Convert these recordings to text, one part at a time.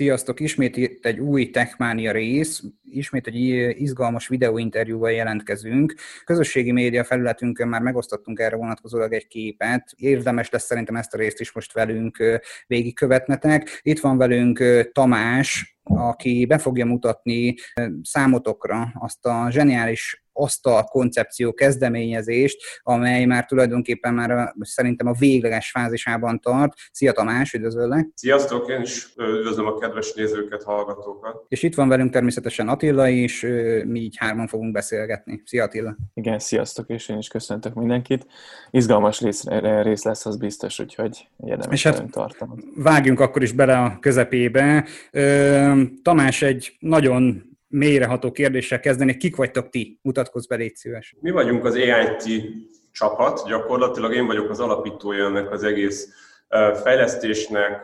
Sziasztok! Ismét itt egy új Techmania rész, ismét egy izgalmas videóinterjúval jelentkezünk. Közösségi média felületünkön már megosztottunk erre vonatkozólag egy képet. Érdemes lesz szerintem ezt a részt is most velünk végigkövetnetek. Itt van velünk Tamás, aki be fogja mutatni számotokra azt a zseniális asztal koncepció kezdeményezést, amely már tulajdonképpen már a, szerintem a végleges fázisában tart. Szia Tamás, üdvözöllek! Sziasztok, én is üdvözlöm a kedves nézőket, hallgatókat! És itt van velünk természetesen Attila is, mi így hárman fogunk beszélgetni. Szia Attila! Igen, sziasztok, és én is köszöntök mindenkit. Izgalmas rész, rész lesz, az biztos, úgyhogy érdemes és hát tartom. Vágjunk akkor is bele a közepébe. Tamás egy nagyon mélyreható kérdéssel kezdeni. Kik vagytok ti? Mutatkozz be, légy szíves. Mi vagyunk az AIT csapat, gyakorlatilag én vagyok az alapítója ennek az egész fejlesztésnek,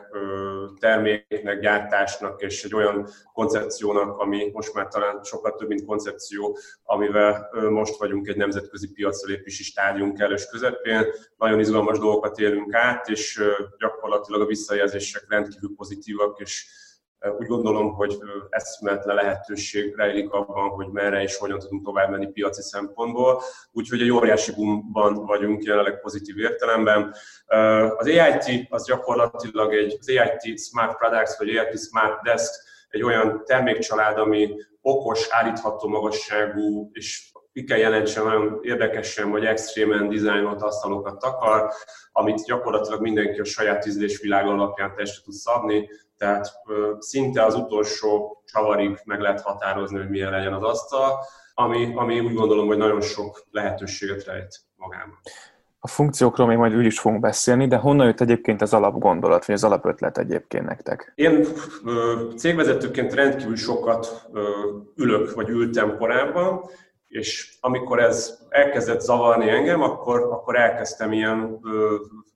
terméknek, gyártásnak és egy olyan koncepciónak, ami most már talán sokkal több, mint koncepció, amivel most vagyunk egy nemzetközi piacra lépési stádium kellős közepén. Nagyon izgalmas dolgokat élünk át, és gyakorlatilag a visszajelzések rendkívül pozitívak, és úgy gondolom, hogy eszméletlen lehetőség rejlik abban, hogy merre és hogyan tudunk tovább menni piaci szempontból. Úgyhogy egy óriási boomban vagyunk jelenleg pozitív értelemben. Az AIT az gyakorlatilag egy, az AIT Smart Products vagy AIT Smart Desk egy olyan termékcsalád, ami okos, állítható magasságú és ki kell jelentsen nagyon érdekesen vagy extrémen dizájnolt asztalokat takar, amit gyakorlatilag mindenki a saját ízlésvilág alapján testre tud szabni, tehát szinte az utolsó csavarig meg lehet határozni, hogy milyen legyen az asztal, ami, ami úgy gondolom, hogy nagyon sok lehetőséget rejt magában. A funkciókról még majd úgy is fogunk beszélni, de honnan jött egyébként az alapgondolat, vagy az alapötlet egyébként nektek? Én cégvezetőként rendkívül sokat ülök, vagy ültem korábban, és amikor ez elkezdett zavarni engem, akkor, akkor elkezdtem ilyen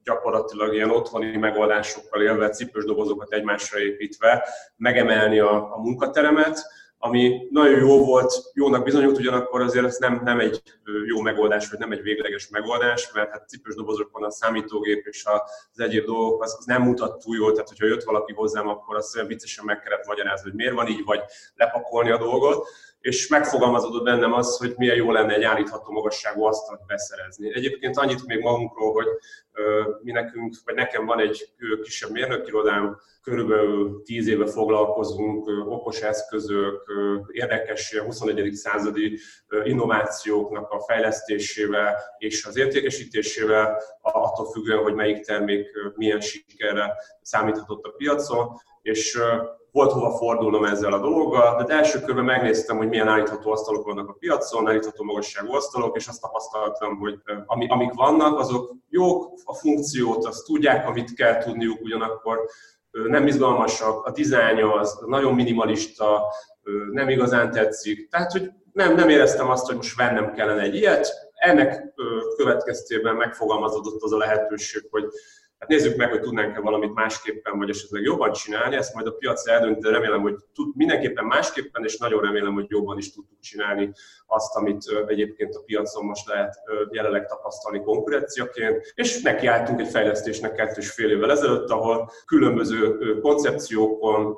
gyakorlatilag ilyen otthoni megoldásokkal élve, cipős dobozokat egymásra építve megemelni a, a munkateremet, ami nagyon jó volt, jónak bizonyult, ugyanakkor azért ez nem, nem egy jó megoldás, vagy nem egy végleges megoldás, mert hát cipős dobozokon a számítógép és az egyéb dolgok az, az nem mutat túl jól, tehát hogyha jött valaki hozzám, akkor azt viccesen meg kellett magyarázni, hogy miért van így, vagy lepakolni a dolgot és megfogalmazódott bennem az, hogy milyen jó lenne egy állítható magasságú asztalt beszerezni. Egyébként annyit még magunkról, hogy mi nekünk, vagy nekem van egy kisebb mérnökirodám, körülbelül tíz éve foglalkozunk okos eszközök, érdekes 21. századi innovációknak a fejlesztésével és az értékesítésével, attól függően, hogy melyik termék milyen sikerre számíthatott a piacon, és volt hova fordulnom ezzel a dologgal, de első körben megnéztem, hogy milyen állítható asztalok vannak a piacon, állítható magasságú asztalok, és azt tapasztaltam, hogy ami, amik vannak, azok jók, a funkciót, azt tudják, amit kell tudniuk, ugyanakkor nem izgalmasak, a dizájnja az nagyon minimalista, nem igazán tetszik. Tehát, hogy nem, nem éreztem azt, hogy most vennem kellene egy ilyet. Ennek következtében megfogalmazódott az a lehetőség, hogy Hát nézzük meg, hogy tudnánk-e valamit másképpen, vagy esetleg jobban csinálni, ezt majd a piac eldönt, de remélem, hogy tud, mindenképpen másképpen, és nagyon remélem, hogy jobban is tudtuk csinálni azt, amit egyébként a piacon most lehet jelenleg tapasztalni konkurenciaként, és nekiálltunk egy fejlesztésnek kettős fél évvel ezelőtt, ahol különböző koncepciókon,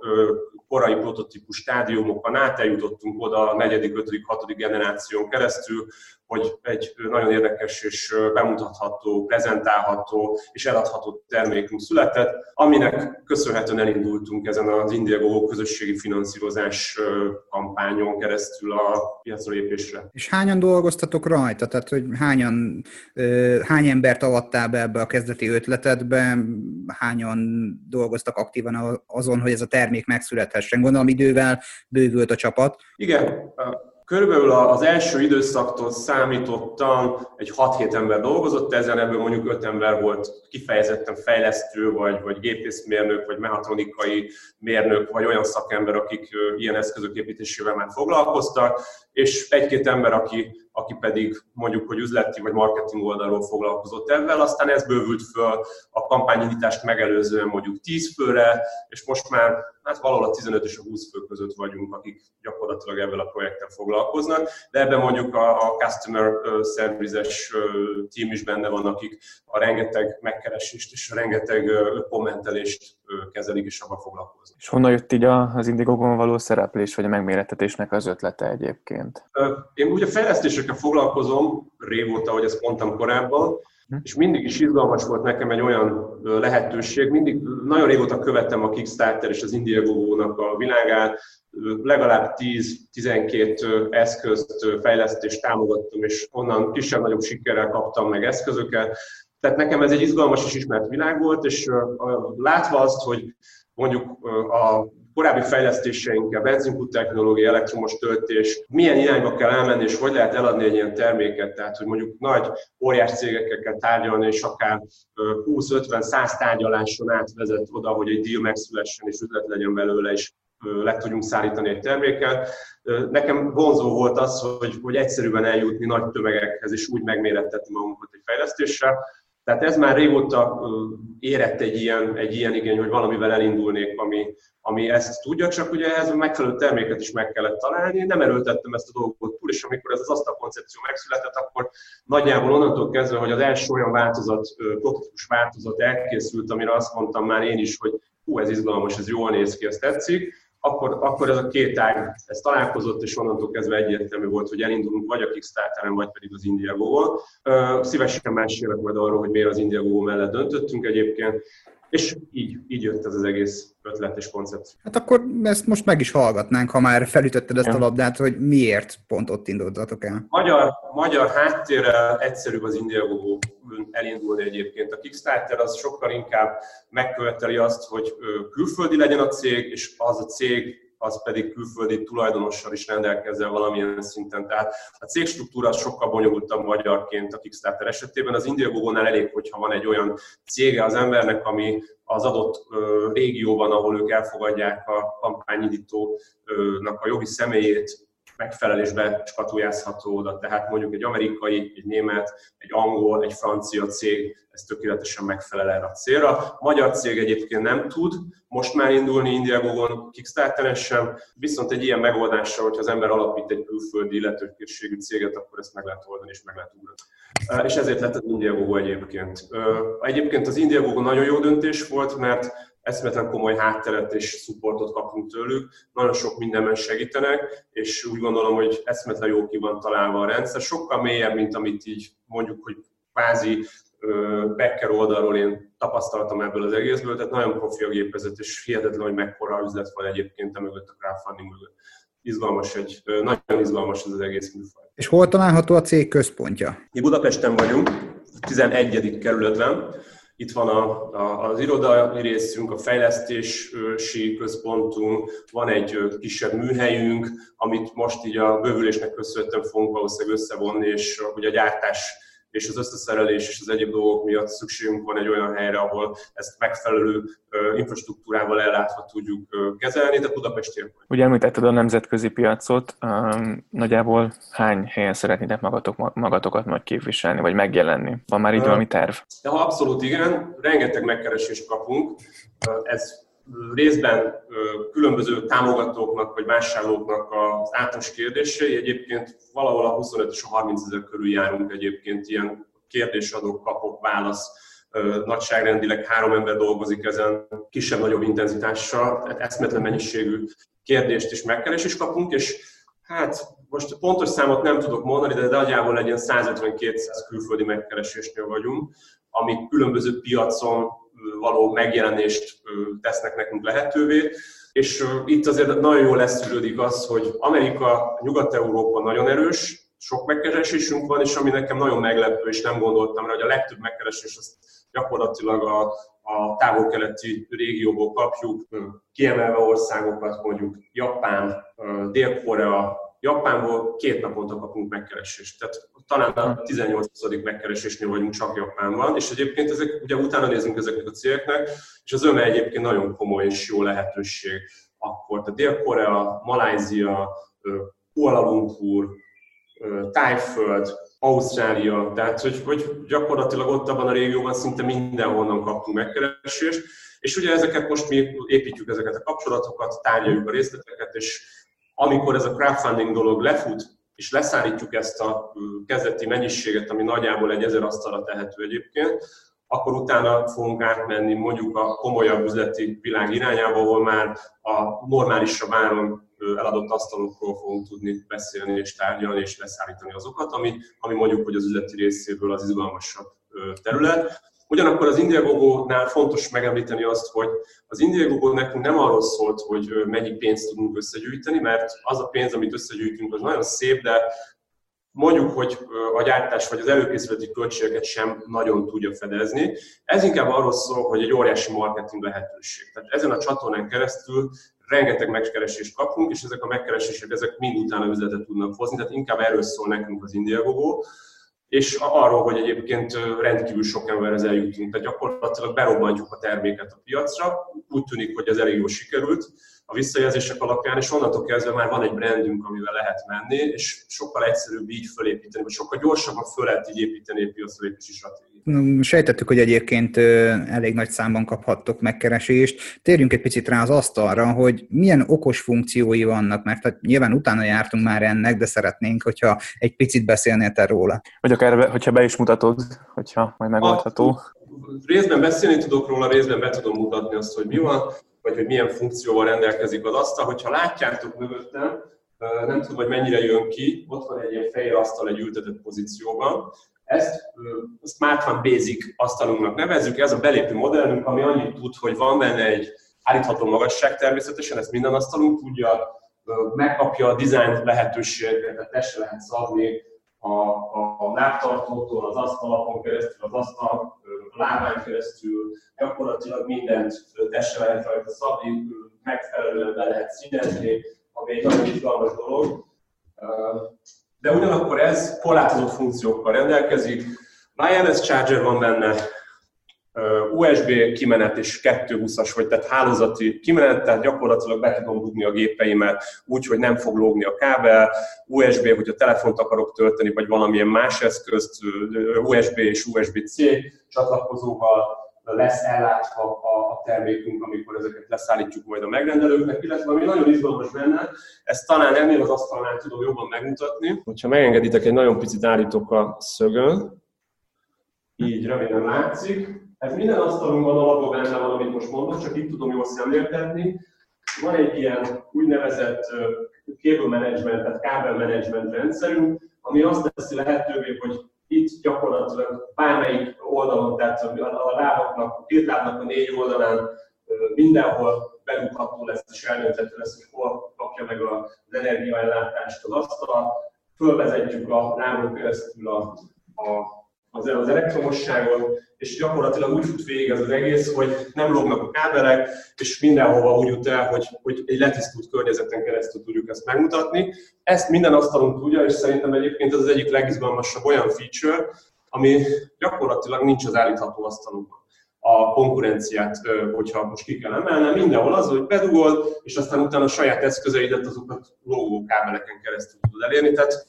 korai prototípus stádiumokon át eljutottunk oda a negyedik, ötödik, hatodik generáción keresztül, hogy egy nagyon érdekes és bemutatható, prezentálható és eladható termékünk született, aminek köszönhetően elindultunk ezen az Indiago közösségi finanszírozás kampányon keresztül a piacra lépésre. És hányan dolgoztatok rajta? Tehát, hogy hányan, hány embert avattál be ebbe a kezdeti ötletedbe, hányan dolgoztak aktívan azon, hogy ez a termék megszülethessen? Gondolom idővel bővült a csapat. Igen, Körülbelül az első időszaktól számítottam, egy 6-7 ember dolgozott ezen, ebből mondjuk 5 ember volt kifejezetten fejlesztő, vagy, vagy gépészmérnök, vagy mechatronikai mérnök, vagy olyan szakember, akik ilyen eszközök építésével már foglalkoztak, és egy-két ember, aki aki pedig mondjuk, hogy üzleti vagy marketing oldalról foglalkozott ebben, aztán ez bővült föl a kampányindítást megelőzően mondjuk 10 főre, és most már hát valahol a 15 és a 20 fő között vagyunk, akik gyakorlatilag ebben a projekttel foglalkoznak, de ebben mondjuk a, a customer service-es team is benne van, akik a rengeteg megkeresést és a rengeteg kommentelést kezelik és abban foglalkoznak. És honnan jött így az Indigogon való szereplés, vagy a megmérettetésnek az ötlete egyébként? Én ugye fejlesztésekkel foglalkozom régóta, ahogy ezt mondtam korábban, hm. és mindig is izgalmas volt nekem egy olyan lehetőség, mindig nagyon régóta követtem a Kickstarter és az Indiegogo-nak a világát, legalább 10-12 eszközt, fejlesztést támogattam, és onnan kisebb-nagyobb sikerrel kaptam meg eszközöket. Tehát nekem ez egy izgalmas és ismert világ volt, és látva azt, hogy mondjuk a korábbi fejlesztéseinkkel, benzinkút technológia, elektromos töltés, milyen irányba kell elmenni, és hogy lehet eladni egy ilyen terméket, tehát hogy mondjuk nagy, óriás cégekkel kell tárgyalni, és akár 20-50-100 tárgyaláson átvezet oda, hogy egy deal megszülessen, és üzlet legyen belőle, és le tudjunk szállítani egy terméket. Nekem vonzó volt az, hogy, hogy egyszerűen eljutni nagy tömegekhez, és úgy megmérettetni magunkat egy fejlesztéssel. Tehát ez már régóta érett egy ilyen, egy ilyen igény, hogy valamivel elindulnék, ami, ami ezt tudja, csak ugye ehhez a megfelelő terméket is meg kellett találni. Nem erőltettem ezt a dolgot túl, és amikor ez az asztal koncepció megszületett, akkor nagyjából onnantól kezdve, hogy az első olyan változat, prototípus változat elkészült, amire azt mondtam már én is, hogy hú, ez izgalmas, ez jól néz ki, ez tetszik, akkor, akkor ez a két ág ez találkozott, és onnantól kezdve egyértelmű volt, hogy elindulunk vagy a Kickstarteren, vagy pedig az Indiegogo-val. Szívesen mesélek majd arról, hogy miért az Indiegogo mellett döntöttünk egyébként, és így, így jött ez az egész ötlet és koncepció. Hát akkor ezt most meg is hallgatnánk, ha már felütötted ezt a labdát, hogy miért pont ott indultatok el. Magyar, magyar háttérrel egyszerűbb az Indiegogo elindulni egyébként. A Kickstarter az sokkal inkább megköveteli azt, hogy külföldi legyen a cég, és az a cég az pedig külföldi tulajdonossal is rendelkezzen valamilyen szinten. Tehát a cégstruktúra sokkal bonyolultabb magyarként a Kickstarter esetében. Az Indiegogo-nál elég, hogyha van egy olyan cége az embernek, ami az adott régióban, ahol ők elfogadják a kampányindítónak a jogi személyét, megfelelésbe skatujázható oda. Tehát mondjuk egy amerikai, egy német, egy angol, egy francia cég, ez tökéletesen megfelel erre a célra. Magyar cég egyébként nem tud most már indulni Indiegogon Kickstarteren sem, viszont egy ilyen megoldással, hogyha az ember alapít egy külföldi illetőkészségű céget, akkor ezt meg lehet oldani és meg lehet ugrani. És ezért lett az Indiegogo egyébként. Egyébként az Indiegogo nagyon jó döntés volt, mert eszmetlen komoly hátteret és szupportot kapunk tőlük, nagyon sok mindenben segítenek, és úgy gondolom, hogy eszmetlen jó ki van találva a rendszer, sokkal mélyebb, mint amit így mondjuk, hogy kvázi Becker oldalról én tapasztaltam ebből az egészből, tehát nagyon profi a gépezet, és hihetetlen, hogy mekkora üzlet van egyébként a mögött, a crowdfunding mögött. Izgalmas egy, nagyon izgalmas ez az egész műfaj. És hol található a cég központja? Mi Budapesten vagyunk, 11. kerületben, itt van a, a, az irodai részünk, a fejlesztési központunk, van egy kisebb műhelyünk, amit most így a bővülésnek köszönhetően fogunk valószínűleg összevonni, és ugye a gyártás és az összeszerelés és az egyéb dolgok miatt szükségünk van egy olyan helyre, ahol ezt megfelelő infrastruktúrával ellátva tudjuk kezelni, de Budapestért. Ugye említetted a nemzetközi piacot, nagyjából hány helyen szeretnétek magatok, magatokat majd képviselni, vagy megjelenni? Van már így valami terv? De ha abszolút igen, rengeteg megkeresést kapunk. Ez részben különböző támogatóknak vagy vásárlóknak az általános kérdései. Egyébként valahol a 25 és a 30 ezer körül járunk egyébként ilyen kérdésadók, kapok, válasz nagyságrendileg három ember dolgozik ezen kisebb-nagyobb intenzitással, tehát eszmetlen mennyiségű kérdést és megkeresést kapunk, és hát most pontos számot nem tudok mondani, de nagyjából egy ilyen 150-200 külföldi megkeresésnél vagyunk, amik különböző piacon való megjelenést tesznek nekünk lehetővé. És itt azért nagyon jól leszűrődik az, hogy Amerika, Nyugat-Európa nagyon erős, sok megkeresésünk van, és ami nekem nagyon meglepő, és nem gondoltam rá, hogy a legtöbb megkeresés az gyakorlatilag a, a távol-keleti régióból kapjuk, kiemelve országokat, mondjuk Japán, Dél-Korea, Japánból két naponta kapunk megkeresést. Tehát talán a 18. megkeresésnél vagyunk csak Japánban, és egyébként ezek, ugye utána nézünk ezeknek a cégeknek, és az öme egyébként nagyon komoly és jó lehetőség akkor. Tehát Dél-Korea, Malázia, Kuala Lumpur, Tájföld, Ausztrália, tehát hogy, hogy gyakorlatilag ott abban a régióban szinte mindenhonnan kaptunk megkeresést, és ugye ezeket most mi építjük ezeket a kapcsolatokat, tárgyaljuk a részleteket, és amikor ez a crowdfunding dolog lefut, és leszállítjuk ezt a kezdeti mennyiséget, ami nagyjából egy ezer asztalra tehető egyébként, akkor utána fogunk átmenni mondjuk a komolyabb üzleti világ irányába, ahol már a normálisabb áron eladott asztalokról fogunk tudni beszélni és tárgyalni és leszállítani azokat, ami, ami mondjuk, hogy az üzleti részéből az izgalmasabb terület. Ugyanakkor az Indiegogo-nál fontos megemlíteni azt, hogy az Indiegogo nekünk nem arról szólt, hogy mennyi pénzt tudunk összegyűjteni, mert az a pénz, amit összegyűjtünk, az nagyon szép, de mondjuk, hogy a gyártás vagy az előkészületi költségeket sem nagyon tudja fedezni. Ez inkább arról szól, hogy egy óriási marketing lehetőség. Tehát ezen a csatornán keresztül rengeteg megkeresést kapunk, és ezek a megkeresések ezek mind utána üzletet tudnak hozni, tehát inkább erről szól nekünk az Indiegogo és arról, hogy egyébként rendkívül sok emberhez eljutunk, tehát gyakorlatilag berobbantjuk a terméket a piacra, úgy tűnik, hogy ez elég jól sikerült a visszajelzések alapján, és onnantól kezdve már van egy brandünk, amivel lehet menni, és sokkal egyszerűbb így fölépíteni, vagy sokkal gyorsabban föl lehet így építeni egy piacfelépítési stratégiát. Sejtettük, hogy egyébként elég nagy számban kaphattok megkeresést. Térjünk egy picit rá az asztalra, hogy milyen okos funkciói vannak, mert hát nyilván utána jártunk már ennek, de szeretnénk, hogyha egy picit beszélnél te róla. Vagy akár, hogyha be is mutatod, hogyha majd megoldható. A, részben beszélni tudok róla, részben be tudom mutatni azt, hogy mi van, vagy hogy milyen funkcióval rendelkezik az asztal. Hogyha látjátok mögöttem, nem tudom, hogy mennyire jön ki, ott van egy ilyen fehér asztal egy ültetett pozícióban, ezt a Smartphone Basic asztalunknak nevezzük, ez a belépő modellünk, ami annyit tud, hogy van benne egy állítható magasság természetesen, ezt minden asztalunk tudja, megkapja a design lehetőséget, tehát testre lehet szabni a, a, a az asztalapon keresztül, az asztal lábán keresztül, gyakorlatilag mindent testre lehet rajta szabni, megfelelően be lehet színezni, ami egy nagyon izgalmas dolog de ugyanakkor ez korlátozott funkciókkal rendelkezik. Wireless charger van benne, USB kimenet és 220-as, vagy tehát hálózati kimenet, tehát gyakorlatilag be tudom dugni a gépeimet úgy, hogy nem fog lógni a kábel, USB, hogyha telefont akarok tölteni, vagy valamilyen más eszközt, USB és USB-C csatlakozóval, lesz ellátva a, termékünk, amikor ezeket leszállítjuk majd a megrendelőknek, illetve ami nagyon izgalmas benne, ezt talán ennél az asztalnál tudom jobban megmutatni. Hogyha megengeditek, egy nagyon picit állítok a szögön, így remélem látszik. Ez minden asztalunkban alapban benne van, amit most mondok, csak itt tudom jól szemléltetni. Van egy ilyen úgynevezett cable management, tehát kábel management rendszerünk, ami azt teszi lehetővé, hogy itt gyakorlatilag bármelyik oldalon, tehát a lábaknak, a két lábnak a négy oldalán mindenhol belugható lesz és eldönthető lesz, hogy hol kapja meg az energiaellátást az asztal. Fölvezetjük a lábon keresztül a, a az, az elektromosságon, és gyakorlatilag úgy fut végig ez az egész, hogy nem lógnak a kábelek, és mindenhova úgy jut el, hogy, hogy egy letisztult környezeten keresztül tudjuk ezt megmutatni. Ezt minden asztalunk tudja, és szerintem egyébként ez az egyik legizgalmasabb olyan feature, ami gyakorlatilag nincs az állítható asztalunkon a konkurenciát, hogyha most ki kell emelnem, mindenhol az, hogy bedugod, és aztán utána a saját eszközeidet azokat logó kábeleken keresztül tudod elérni. Tehát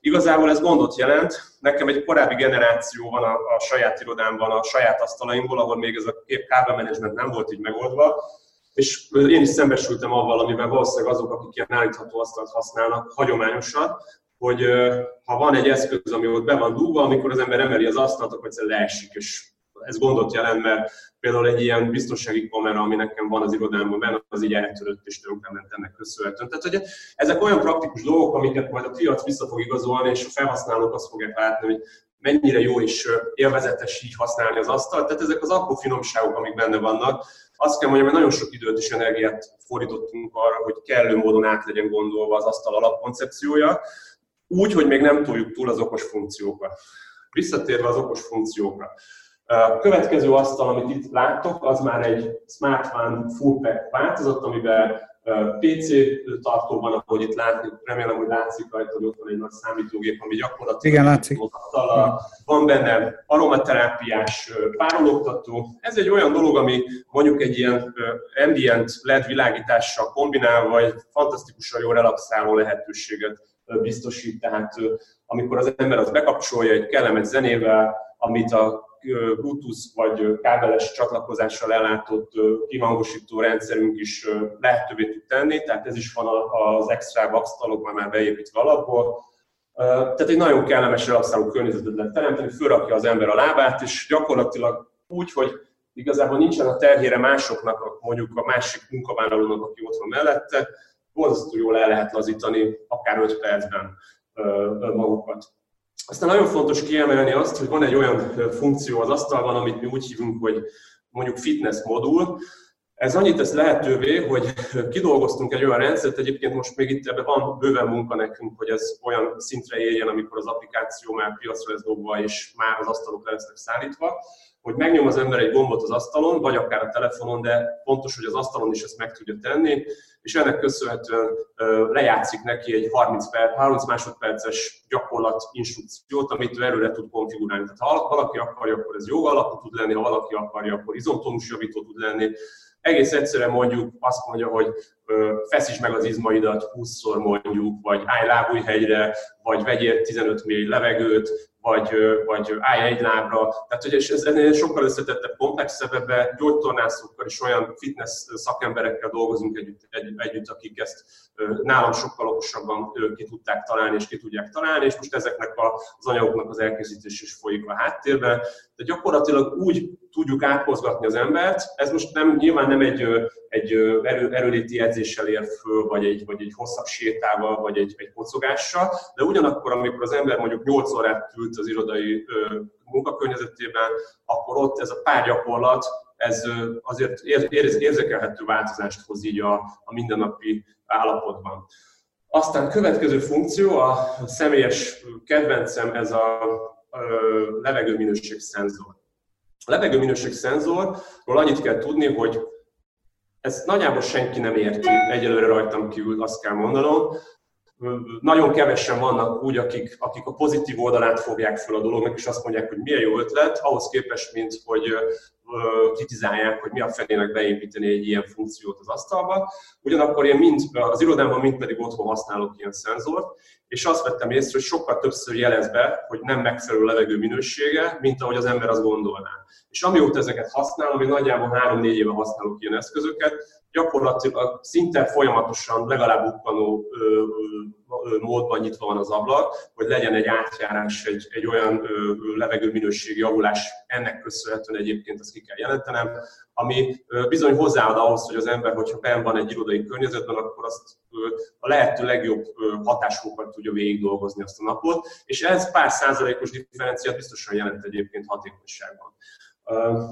igazából ez gondot jelent. Nekem egy korábbi generáció van a, a saját irodámban, a saját asztalaimból, ahol még ez a kábelmenedzsment nem volt így megoldva, és én is szembesültem avval, amivel valószínűleg azok, akik ilyen állítható asztalt használnak hagyományosan, hogy ha van egy eszköz, ami ott be van dugva, amikor az ember emeli az asztalt, akkor egyszerűen leesik, és ez gondot jelent, mert például egy ilyen biztonsági kamera, ami nekem van az irodámban benne, az így eltörött és tönkrement ennek köszönhetően. Tehát, hogy ezek olyan praktikus dolgok, amiket majd a piac vissza fog igazolni, és a felhasználók azt fogják látni, hogy mennyire jó és élvezetes így használni az asztalt. Tehát ezek az apró finomságok, amik benne vannak, azt kell mondjam, hogy nagyon sok időt és energiát fordítottunk arra, hogy kellő módon át legyen gondolva az asztal alapkoncepciója, úgy, hogy még nem toljuk túl az okos funkciókat. Visszatérve az okos funkciókra. A következő asztal, amit itt láttok, az már egy Smartphone full pack változat, amiben PC tartóban, ahogy itt látni, remélem, hogy látszik rajta, hogy ott van egy nagy számítógép, ami gyakorlatilag Igen, látszik. van benne aromaterápiás párologtató. Ez egy olyan dolog, ami mondjuk egy ilyen ambient LED világítással kombinálva egy fantasztikusan jó relaxáló lehetőséget biztosít. Tehát amikor az ember az bekapcsolja egy kellemes zenével, amit a Bluetooth vagy kábeles csatlakozással ellátott kihangosító rendszerünk is lehetővé tud tenni, tehát ez is van az extra asztalokban már beépítve alapból. Tehát egy nagyon kellemes relaxáló környezetet lehet teremteni, fölrakja az ember a lábát, és gyakorlatilag úgy, hogy igazából nincsen a terhére másoknak, mondjuk a másik munkavállalónak, aki ott van mellette, borzasztó jól el lehet lazítani, akár 5 percben magukat. Aztán nagyon fontos kiemelni azt, hogy van egy olyan funkció az asztalban, amit mi úgy hívunk, hogy mondjuk fitness modul, ez annyit tesz lehetővé, hogy kidolgoztunk egy olyan rendszert, egyébként most még itt ebben van bőven munka nekünk, hogy ez olyan szintre érjen, amikor az applikáció már piacra lesz dobva, és már az asztalok le lesznek szállítva, hogy megnyom az ember egy gombot az asztalon, vagy akár a telefonon, de fontos, hogy az asztalon is ezt meg tudja tenni, és ennek köszönhetően lejátszik neki egy 30, perc, 30 másodperces gyakorlat instrukciót, amit ő előre tud konfigurálni. Tehát ha valaki akarja, akkor ez joga alapú tud lenni, ha valaki akarja, akkor izomtónusjavító tud lenni, egész egyszerűen mondjuk azt mondja, hogy feszíts meg az izmaidat 20-szor mondjuk, vagy állj lábújhegyre, vagy vegyél 15 mély levegőt, vagy, vagy állj egy lábra. Tehát, hogy ez ennél sokkal összetettebb, komplexebb, ebbe gyógytornászokkal és olyan fitness szakemberekkel dolgozunk együtt, együtt, akik ezt nálam sokkal okosabban ki tudták találni, és ki tudják találni, és most ezeknek az anyagoknak az elkészítés is folyik a háttérben. De gyakorlatilag úgy tudjuk átmozgatni az embert, ez most nem, nyilván nem egy, egy erő, erőléti edzéssel ér föl, vagy egy, vagy egy hosszabb sétával, vagy egy, egy kocogással, de ugyanakkor, amikor az ember mondjuk 8 órát ült az irodai ö, munkakörnyezetében, akkor ott ez a pár gyakorlat, ez azért érzékelhető változást hoz így a, a mindennapi állapotban. Aztán következő funkció, a személyes kedvencem, ez a levegőminőség szenzor. A levegőminőség szenzorról annyit kell tudni, hogy ezt nagyjából senki nem érti, egyelőre rajtam kívül, azt kell mondanom. Nagyon kevesen vannak úgy, akik, akik a pozitív oldalát fogják fel a dolognak, és azt mondják, hogy milyen jó ötlet, ahhoz képest, mint hogy kritizálják, hogy mi a fenének beépíteni egy ilyen funkciót az asztalba. Ugyanakkor én mind az irodámban, mind pedig otthon használok ilyen szenzort, és azt vettem észre, hogy sokkal többször jelez be, hogy nem megfelelő levegő minősége, mint ahogy az ember azt gondolná. És amióta ezeket használom, én nagyjából 3-4 éve használok ilyen eszközöket, gyakorlatilag szinte folyamatosan legalább bukkanó módban nyitva van az ablak, hogy legyen egy átjárás, egy, egy olyan levegő minőségi javulás, ennek köszönhetően egyébként ezt ki kell jelentenem, ami bizony hozzáad ahhoz, hogy az ember, hogyha benn van egy irodai környezetben, akkor azt a lehető legjobb hatásfokkal tudja végig dolgozni azt a napot, és ez pár százalékos differenciát biztosan jelent egyébként hatékonyságban.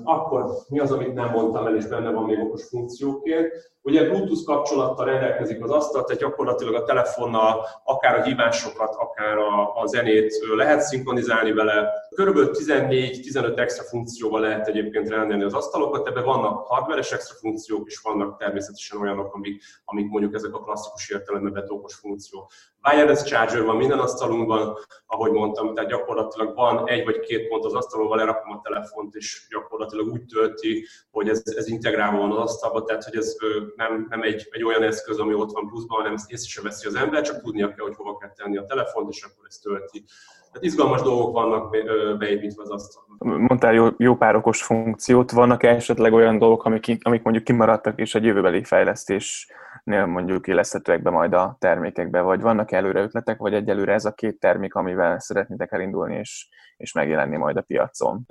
Akkor mi az, amit nem mondtam el, és benne van még okos funkcióként? Ugye Bluetooth kapcsolattal rendelkezik az asztal, tehát gyakorlatilag a telefonnal akár a hívásokat, akár a, a zenét lehet szinkronizálni vele. Körülbelül 14-15 extra funkcióval lehet egyébként rendelni az asztalokat, ebben vannak hardveres extra funkciók, és vannak természetesen olyanok, amik, amik mondjuk ezek a klasszikus értelemben vett okos funkció. Wireless charger van minden asztalunkban, ahogy mondtam, tehát gyakorlatilag van egy vagy két pont az asztalon, lerakom a telefont, és gyakorlatilag úgy tölti, hogy ez, ez integrálva van az asztalba, tehát hogy ez nem, nem egy, egy olyan eszköz, ami ott van pluszban, hanem ezt észre sem veszi az ember, csak tudnia kell, hogy hova kell tenni a telefont, és akkor ezt tölti. Tehát izgalmas dolgok vannak beépítve az asztalba. Mondtál jó, jó pár okos funkciót, vannak -e esetleg olyan dolgok, amik, amik mondjuk kimaradtak, és egy jövőbeli fejlesztésnél mondjuk illeszthetőek be majd a termékekbe, vagy vannak előre ötletek, vagy egyelőre ez a két termék, amivel szeretnétek elindulni, és, és megjelenni majd a piacon?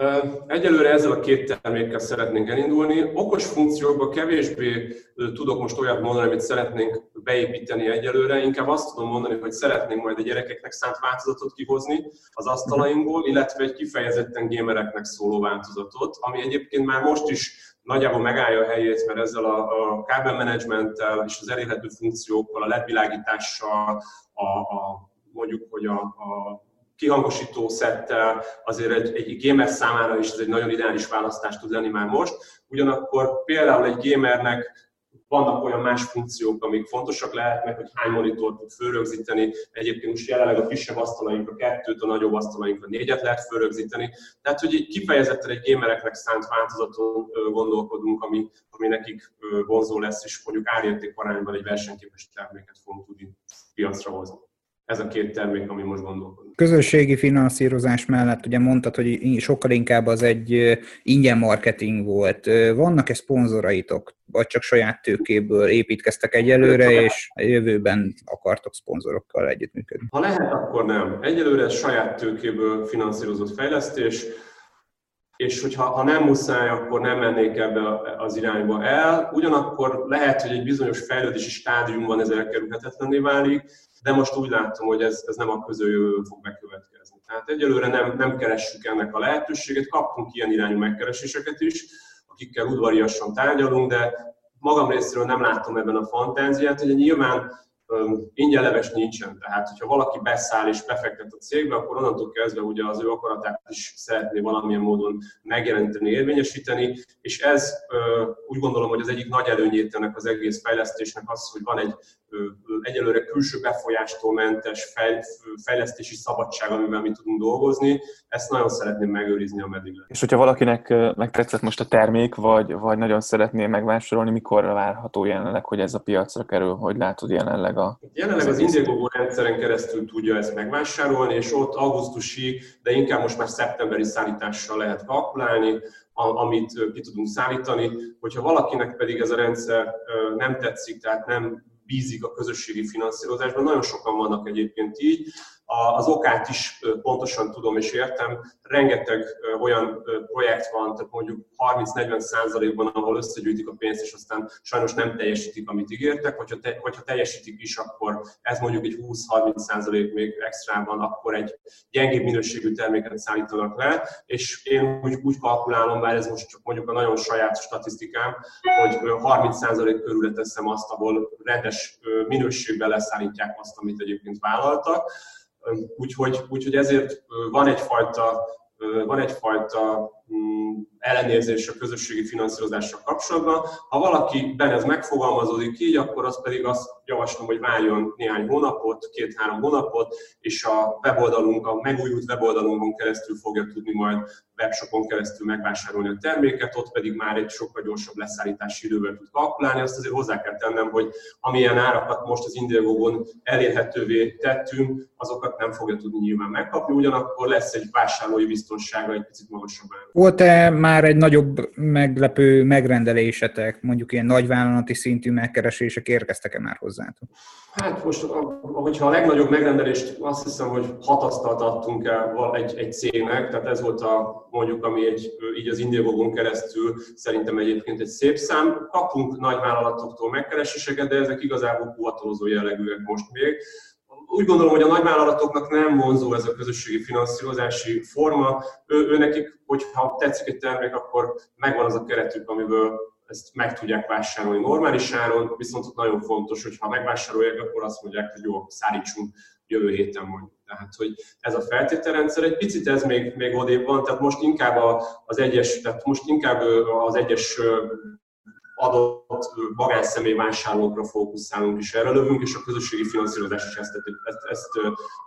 Egyelőre ezzel a két termékkel szeretnénk elindulni. Okos funkciókban kevésbé tudok most olyat mondani, amit szeretnénk beépíteni egyelőre. Inkább azt tudom mondani, hogy szeretnénk majd a gyerekeknek szánt változatot kihozni az asztalainkból, illetve egy kifejezetten gamereknek szóló változatot, ami egyébként már most is nagyjából megállja a helyét, mert ezzel a, a kábelmenedzsmenttel és az elérhető funkciókkal, a LED világítással, a, a, mondjuk, hogy a, a kihangosító szettel, azért egy, egy gamer számára is ez egy nagyon ideális választás tud lenni már most. Ugyanakkor például egy gamernek vannak olyan más funkciók, amik fontosak lehetnek, hogy hány monitort tud fölrögzíteni. Egyébként most jelenleg a kisebb asztalainkra kettőt, a nagyobb asztalainkra négyet lehet fölrögzíteni. Tehát, hogy egy kifejezetten egy gamereknek szánt változaton gondolkodunk, ami, ami nekik vonzó lesz, és mondjuk árérték arányban egy versenyképes terméket fogunk tudni piacra hozni ez a két termék, ami most gondolkodunk. Közösségi finanszírozás mellett ugye mondtad, hogy sokkal inkább az egy ingyen marketing volt. Vannak-e szponzoraitok, vagy csak saját tőkéből építkeztek egyelőre, és a jövőben akartok szponzorokkal együttműködni? Ha lehet, akkor nem. Egyelőre saját tőkéből finanszírozott fejlesztés. és hogyha ha nem muszáj, akkor nem mennék ebbe az irányba el. Ugyanakkor lehet, hogy egy bizonyos fejlődési stádiumban ez elkerülhetetlenné válik, de most úgy látom, hogy ez, ez nem a közeljövőben fog bekövetkezni. Tehát egyelőre nem, nem keressük ennek a lehetőséget, kaptunk ilyen irányú megkereséseket is, akikkel udvariasan tárgyalunk, de magam részéről nem látom ebben a fantáziát, hogy nyilván ingyen leves nincsen. Tehát, hogyha valaki beszáll és befektet a cégbe, akkor onnantól kezdve ugye az ő akaratát is szeretné valamilyen módon megjelenteni, érvényesíteni, és ez úgy gondolom, hogy az egyik nagy előnyét ennek az egész fejlesztésnek az, hogy van egy egyelőre külső befolyástól mentes fejlesztési szabadság, amivel mi tudunk dolgozni. Ezt nagyon szeretném megőrizni, ameddig lehet. És hogyha valakinek megtetszett most a termék, vagy, vagy nagyon szeretné megvásárolni, mikor várható jelenleg, hogy ez a piacra kerül? Hogy látod jelenleg a... Jelenleg az Indiegogo rendszeren keresztül tudja ezt megvásárolni, és ott augusztusi, de inkább most már szeptemberi szállítással lehet kalkulálni, amit ki tudunk szállítani. Hogyha valakinek pedig ez a rendszer nem tetszik, tehát nem bízik a közösségi finanszírozásban. Nagyon sokan vannak egyébként így, az okát is pontosan tudom és értem. Rengeteg olyan projekt van, tehát mondjuk 30-40 százalékban, ahol összegyűjtik a pénzt, és aztán sajnos nem teljesítik, amit ígértek, hogyha, te, hogyha teljesítik is, akkor ez mondjuk egy 20-30 százalék még extrában, akkor egy gyengébb minőségű terméket szállítanak le, és én úgy, úgy kalkulálom, bár ez most csak mondjuk a nagyon saját statisztikám, hogy 30 százalék körül teszem azt, ahol rendes minőségben leszállítják azt, amit egyébként vállaltak Úgyhogy, úgyhogy ezért van egyfajta, van egyfajta ellenérzés a közösségi finanszírozással kapcsolatban. Ha valaki benne ez megfogalmazódik így, akkor az pedig azt javaslom, hogy várjon néhány hónapot, két-három hónapot, és a weboldalunk, a megújult weboldalunkon keresztül fogja tudni majd webshopon keresztül megvásárolni a terméket, ott pedig már egy sokkal gyorsabb leszállítási idővel tud kalkulálni. Azt azért hozzá kell tennem, hogy amilyen árakat most az Indiegogon elérhetővé tettünk, azokat nem fogja tudni nyilván megkapni, ugyanakkor lesz egy vásárlói biztonsága egy picit magasabb. Volt-e már egy nagyobb meglepő megrendelésetek, mondjuk ilyen nagyvállalati szintű megkeresések érkeztek-e már hozzátok? Hát most, hogyha a legnagyobb megrendelést azt hiszem, hogy hat asztalt adtunk el egy, egy cégnek, tehát ez volt a, mondjuk, ami egy, így az Indiegogon keresztül szerintem egyébként egy szép szám. Kapunk nagyvállalatoktól megkereséseket, de ezek igazából kuvatolózó jellegűek most még úgy gondolom, hogy a nagyvállalatoknak nem vonzó ez a közösségi finanszírozási forma. Ő, ő nekik, hogyha tetszik egy termék, akkor megvan az a keretük, amiből ezt meg tudják vásárolni normális áron, viszont ott nagyon fontos, hogy ha megvásárolják, akkor azt mondják, hogy jó, szállítsunk jövő héten mondjuk. Tehát, hogy ez a feltételrendszer, egy picit ez még, még odébb van, tehát most inkább az egyes, tehát most inkább az egyes adott magánszemély vásárlókra fókuszálunk, és erre lövünk, és a közösségi finanszírozás is ezt, ezt, ezt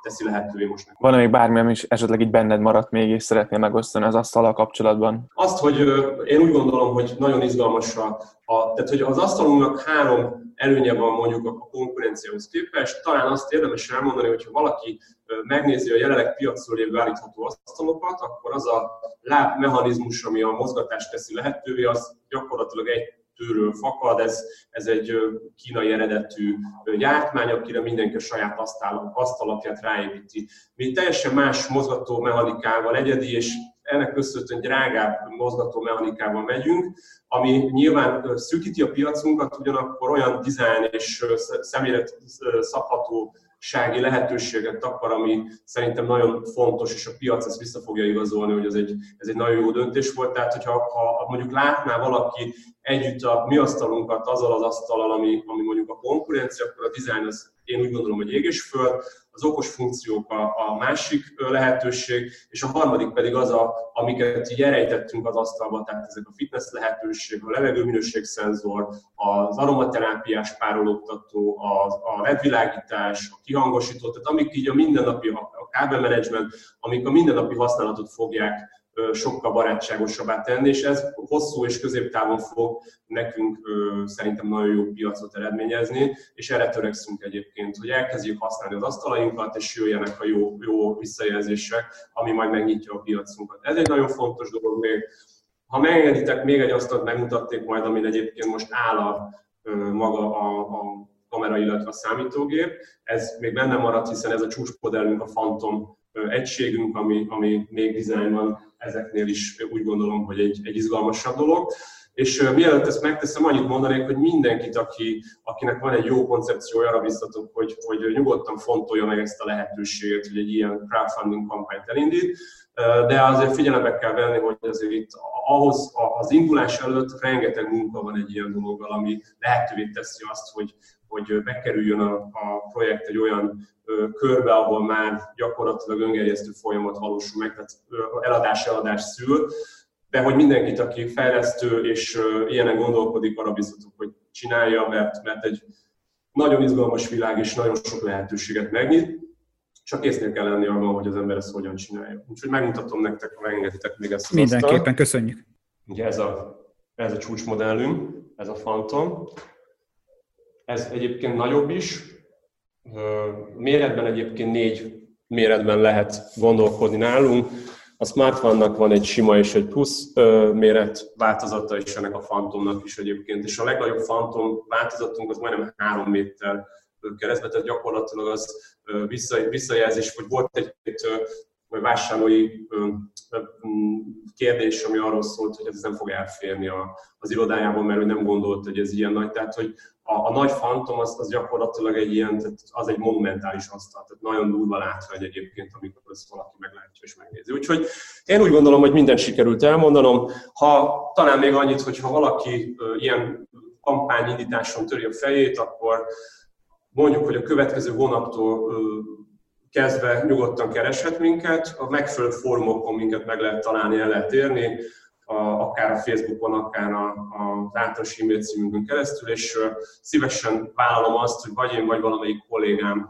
teszi lehetővé most nekünk. Van még bármi, ami is esetleg így benned maradt még, és szeretnél megosztani az asztalal kapcsolatban? Azt, hogy én úgy gondolom, hogy nagyon izgalmas a, a tehát hogy az asztalunknak három előnye van mondjuk a konkurenciához képest. Talán azt érdemes elmondani, hogy ha valaki megnézi a jelenleg piacról lévő állítható asztalokat, akkor az a lábmechanizmus, ami a mozgatást teszi lehetővé, az gyakorlatilag egy tőről fakad, ez, ez egy kínai eredetű gyártmány, akire mindenki a saját asztal, asztalapját ráépíti. Mi teljesen más mozgató mechanikával egyedi, és ennek köszönhetően drágább mozgató mechanikával megyünk, ami nyilván szűkíti a piacunkat, ugyanakkor olyan dizájn és személyre szabható sági lehetőséget akar, ami szerintem nagyon fontos, és a piac ezt vissza fogja igazolni, hogy ez egy, ez egy nagyon jó döntés volt. Tehát, hogyha ha mondjuk látná valaki együtt a mi asztalunkat azzal az asztalal, ami, ami mondjuk a konkurencia, akkor a design az én úgy gondolom, hogy ég és föl, az okos funkciók a, a másik lehetőség, és a harmadik pedig az, a, amiket így elejtettünk az asztalba, tehát ezek a fitness lehetőség, a levegőminőségszenzor, az aromaterápiás párologtató, a, a ledvilágítás, a kihangosító, tehát amik így a mindennapi, a kábelmenedzsment, amik a mindennapi használatot fogják sokkal barátságosabbá tenni, és ez hosszú és középtávon fog nekünk szerintem nagyon jó piacot eredményezni, és erre törekszünk egyébként, hogy elkezdjük használni az asztalainkat, és jöjjenek a jó, jó visszajelzések, ami majd megnyitja a piacunkat. Ez egy nagyon fontos dolog még. Ha megengeditek, még egy asztalt megmutatték majd, amin egyébként most áll a, maga a, a kamera, illetve a számítógép. Ez még benne maradt, hiszen ez a csúcsmodellünk, a Phantom egységünk, ami, ami még dizájnban ezeknél is úgy gondolom, hogy egy, egy izgalmasabb dolog. És mielőtt ezt megteszem, annyit mondanék, hogy mindenkit, aki, akinek van egy jó koncepciója, arra biztatok, hogy, hogy nyugodtan fontolja meg ezt a lehetőséget, hogy egy ilyen crowdfunding kampányt elindít. De azért figyelembe kell venni, hogy azért itt ahhoz az indulás előtt rengeteg munka van egy ilyen dologgal, ami lehetővé teszi azt, hogy, hogy bekerüljön a, a projekt egy olyan körbe, ahol már gyakorlatilag öngerjesztő folyamat valósul meg, tehát eladás-eladás szül, de hogy mindenkit, aki fejlesztő és ilyenek gondolkodik, arra biztatok, hogy csinálja, mert, mert egy nagyon izgalmas világ és nagyon sok lehetőséget megnyit, csak észnél kell lenni abban, hogy az ember ezt hogyan csinálja. Úgyhogy megmutatom nektek, ha megengeditek még ezt Mindenképpen, köszönjük. Ugye ez a, ez a csúcsmodellünk, ez a Phantom. Ez egyébként nagyobb is. Méretben egyébként négy méretben lehet gondolkodni nálunk. A Smartphone-nak van egy sima és egy plusz méret változata is ennek a Phantomnak is egyébként, és a legnagyobb Phantom változatunk az majdnem 3 méter keresztbe, tehát gyakorlatilag az visszajelzés, hogy volt egy, egy vagy vásárlói kérdés, ami arról szólt, hogy ez nem fog elférni az irodájában, mert ő nem gondolt, hogy ez ilyen nagy. Tehát, hogy a, a nagy fantom az, az gyakorlatilag egy ilyen, tehát az egy monumentális asztal, tehát nagyon durva látvány egyébként, amikor ezt valaki meglátja és megnézi. Úgyhogy én úgy gondolom, hogy mindent sikerült elmondanom. Ha talán még annyit, hogy ha valaki ilyen kampányindításon töri a fejét, akkor mondjuk, hogy a következő hónaptól kezdve nyugodtan kereshet minket, a megfelelő fórumokon minket meg lehet találni, el lehet érni, a, akár a Facebookon, akár a, a általános e-mail címünkön keresztül, és szívesen vállalom azt, hogy vagy én, vagy valamelyik kollégám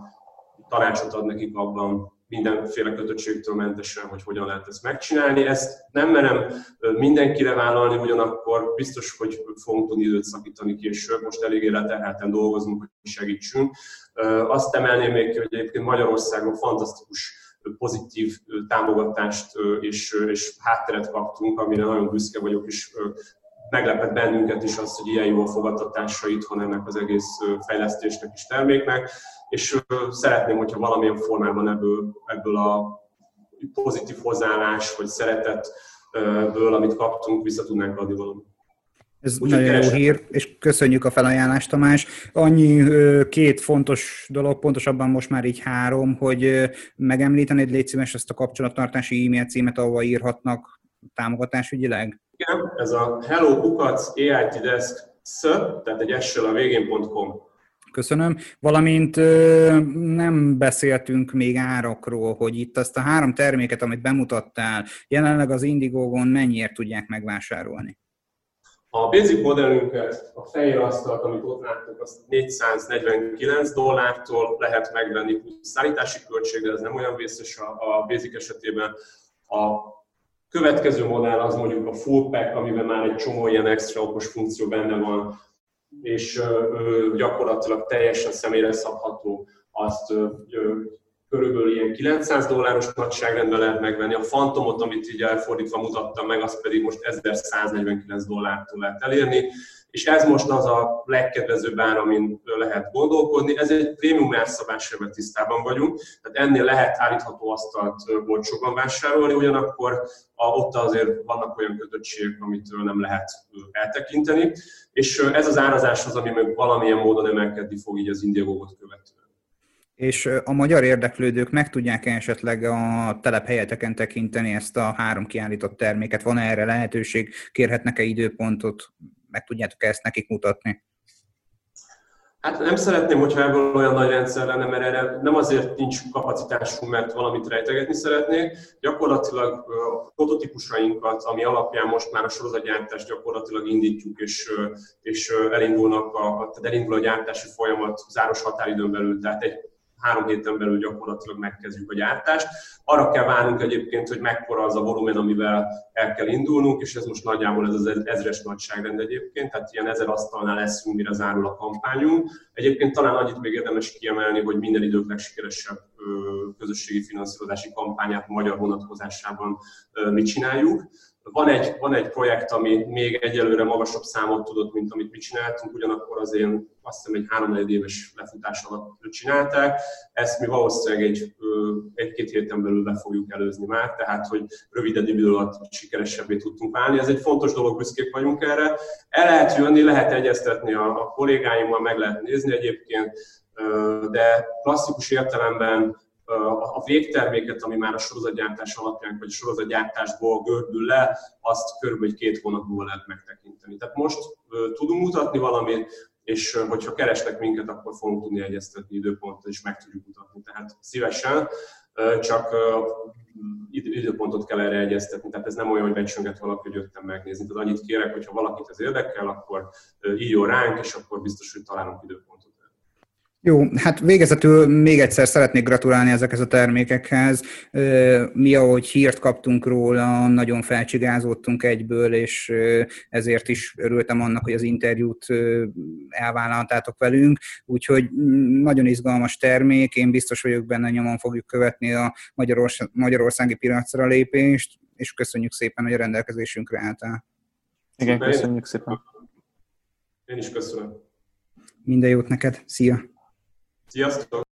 tanácsot ad nekik abban, mindenféle kötöttségtől mentesen, hogy hogyan lehet ezt megcsinálni. Ezt nem merem mindenkire vállalni, ugyanakkor biztos, hogy fogunk tudni időt szakítani később. Most eléggé leterhelten dolgozunk, hogy segítsünk. Azt emelném még ki, hogy egyébként Magyarországon fantasztikus pozitív támogatást és, és hátteret kaptunk, amire nagyon büszke vagyok, és meglepett bennünket is az, hogy ilyen jó a fogadtatása itthon ennek az egész fejlesztésnek és terméknek, és szeretném, hogyha valamilyen formában ebből, ebből a pozitív hozzáállás vagy szeretetből, amit kaptunk, vissza tudnánk adni valamit. Ez Úgy nagyon jó hír, és köszönjük a felajánlást, Tamás. Annyi két fontos dolog, pontosabban most már így három, hogy megemlítenéd, légy szíves ezt a kapcsolattartási e-mail címet, ahova írhatnak támogatásügyileg? Igen, ez a hello kukac AIT Desk tehát egy essel a végén.com. Köszönöm. Valamint nem beszéltünk még árakról, hogy itt azt a három terméket, amit bemutattál, jelenleg az Indiegogon mennyiért tudják megvásárolni? A basic modellünket, a fehér asztalt, amit ott láttok, az 449 dollártól lehet megvenni, plusz szállítási költség, de ez nem olyan vészes a, a basic esetében. A következő modell az mondjuk a full pack, amiben már egy csomó ilyen extra okos funkció benne van, és gyakorlatilag teljesen személyre szabható, azt körülbelül ilyen 900 dolláros nagyságrendben lehet megvenni. A Fantomot, amit így elfordítva mutattam meg, az pedig most 1149 dollártól lehet elérni, és ez most az a legkedvezőbb ár, amin lehet gondolkodni. Ez egy prémium ebben tisztában vagyunk, tehát ennél lehet állítható asztalt olcsóban vásárolni, ugyanakkor a, ott azért vannak olyan kötöttségek, amitől nem lehet eltekinteni, és ez az árazás az, ami meg valamilyen módon emelkedni fog így az Indiegogot követően. És a magyar érdeklődők meg tudják esetleg a telephelyeteken tekinteni ezt a három kiállított terméket? Van erre lehetőség? Kérhetnek-e időpontot? Meg tudjátok ezt nekik mutatni? Hát nem szeretném, hogyha ebből olyan nagy rendszer lenne, mert erre nem azért nincs kapacitásunk, mert valamit rejtegetni szeretnék. Gyakorlatilag a prototípusainkat, ami alapján most már a sorozatgyártást gyakorlatilag indítjuk, és, és elindulnak a, tehát elindul a gyártási folyamat záros határidőn belül, tehát egy három héten belül gyakorlatilag megkezdjük a gyártást. Arra kell várnunk egyébként, hogy mekkora az a volumen, amivel el kell indulnunk, és ez most nagyjából ez az ezres nagyságrend egyébként, tehát ilyen ezer asztalnál leszünk, mire zárul a kampányunk. Egyébként talán annyit még érdemes kiemelni, hogy minden idők legsikeresebb közösségi finanszírozási kampányát magyar vonatkozásában mi csináljuk. Van egy, van egy projekt, ami még egyelőre magasabb számot tudott, mint amit mi csináltunk, ugyanakkor az én azt hiszem egy három éves lefutás alatt csinálták. Ezt mi valószínűleg egy, egy-két héten belül be fogjuk előzni már, tehát hogy rövidebb idő alatt sikeresebbé tudtunk válni. Ez egy fontos dolog, büszkék vagyunk erre. El lehet jönni, lehet egyeztetni a, a kollégáimmal, meg lehet nézni egyébként, de klasszikus értelemben a végterméket, ami már a sorozatgyártás alapján, vagy a sorozatgyártásból gördül le, azt körülbelül két hónap múlva lehet megtekinteni. Tehát most tudunk mutatni valamit, és hogyha keresnek minket, akkor fogunk tudni egyeztetni időpontot, és meg tudjuk mutatni. Tehát szívesen, csak időpontot kell erre egyeztetni, tehát ez nem olyan, hogy becsönget valaki, hogy jöttem megnézni. Tehát annyit kérek, hogyha valakit ez érdekel, akkor írjon ránk, és akkor biztos, hogy találunk időpontot. Jó, hát végezetül még egyszer szeretnék gratulálni ezekhez a termékekhez. Mi, ahogy hírt kaptunk róla, nagyon felcsigázottunk egyből, és ezért is örültem annak, hogy az interjút elvállaltátok velünk. Úgyhogy mm, nagyon izgalmas termék, én biztos vagyok benne, nyomon fogjuk követni a magyarországi piacra lépést, és köszönjük szépen, hogy a rendelkezésünkre álltál. Igen, köszönjük szépen. Én is köszönöm. Minden jót neked, szia! Sziasztok!